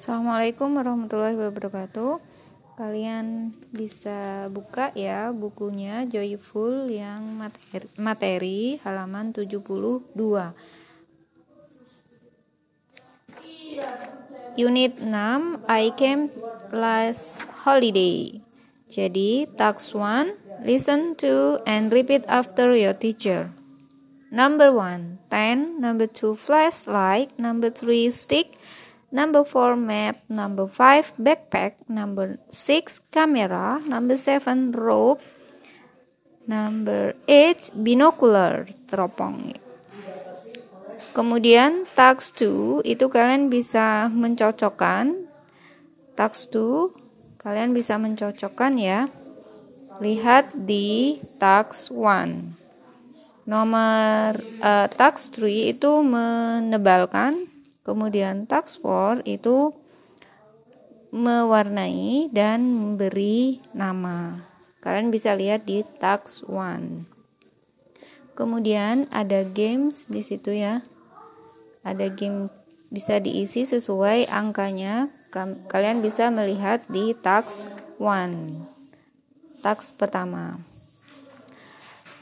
Assalamualaikum warahmatullahi wabarakatuh. Kalian bisa buka ya bukunya Joyful yang materi, materi halaman 72. Unit 6 I came last holiday. Jadi task 1 listen to and repeat after your teacher. Number 1 10, number 2 flashlight, number 3 stick, number 4 mat, number 5 backpack, number 6 camera, number 7 rope, number 8 binocular teropong. Kemudian task 2 itu kalian bisa mencocokkan. Task 2 kalian bisa mencocokkan ya. Lihat di task 1 nomor uh, tax 3 itu menebalkan kemudian tax 4 itu mewarnai dan memberi nama. Kalian bisa lihat di tax 1 kemudian ada games di situ ya. Ada game bisa diisi sesuai angkanya. Kalian bisa melihat di tax 1 tax pertama.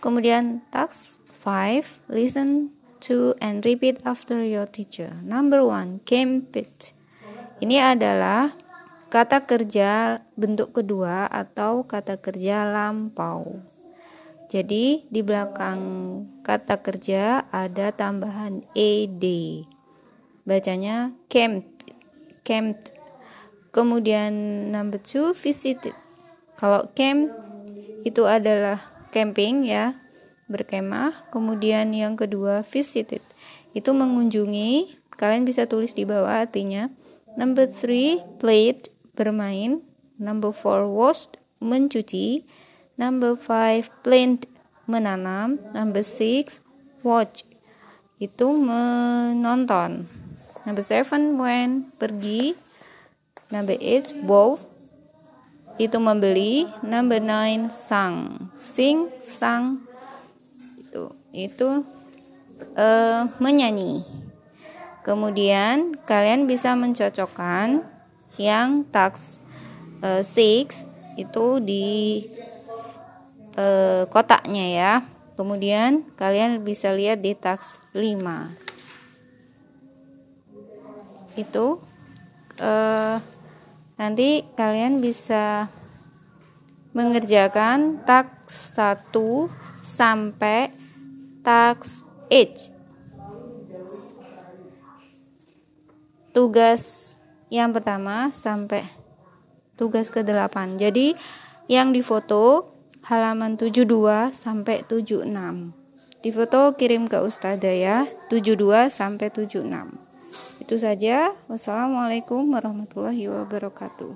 Kemudian task 5, listen to and repeat after your teacher. Number 1, compete. Ini adalah kata kerja bentuk kedua atau kata kerja lampau. Jadi di belakang kata kerja ada tambahan ed. Bacanya camp, camped. Kemudian number 2 visited. Kalau camp itu adalah camping ya berkemah. Kemudian yang kedua visited. Itu mengunjungi kalian bisa tulis di bawah artinya. Number three played bermain. Number four washed mencuci. Number five plant menanam. Number six watch itu menonton. Number seven went pergi. Number eight both itu membeli. Number nine sang sing sang itu itu uh, menyanyi. Kemudian kalian bisa mencocokkan yang tax uh, six itu di uh, kotaknya ya. Kemudian kalian bisa lihat di tax 5 itu uh, Nanti kalian bisa mengerjakan taks 1 sampai taks H. Tugas yang pertama sampai tugas ke-8. Jadi yang difoto halaman 72 sampai 76. Difoto kirim ke ustazah ya, 72 sampai 76. Itu saja. Wassalamualaikum warahmatullahi wabarakatuh.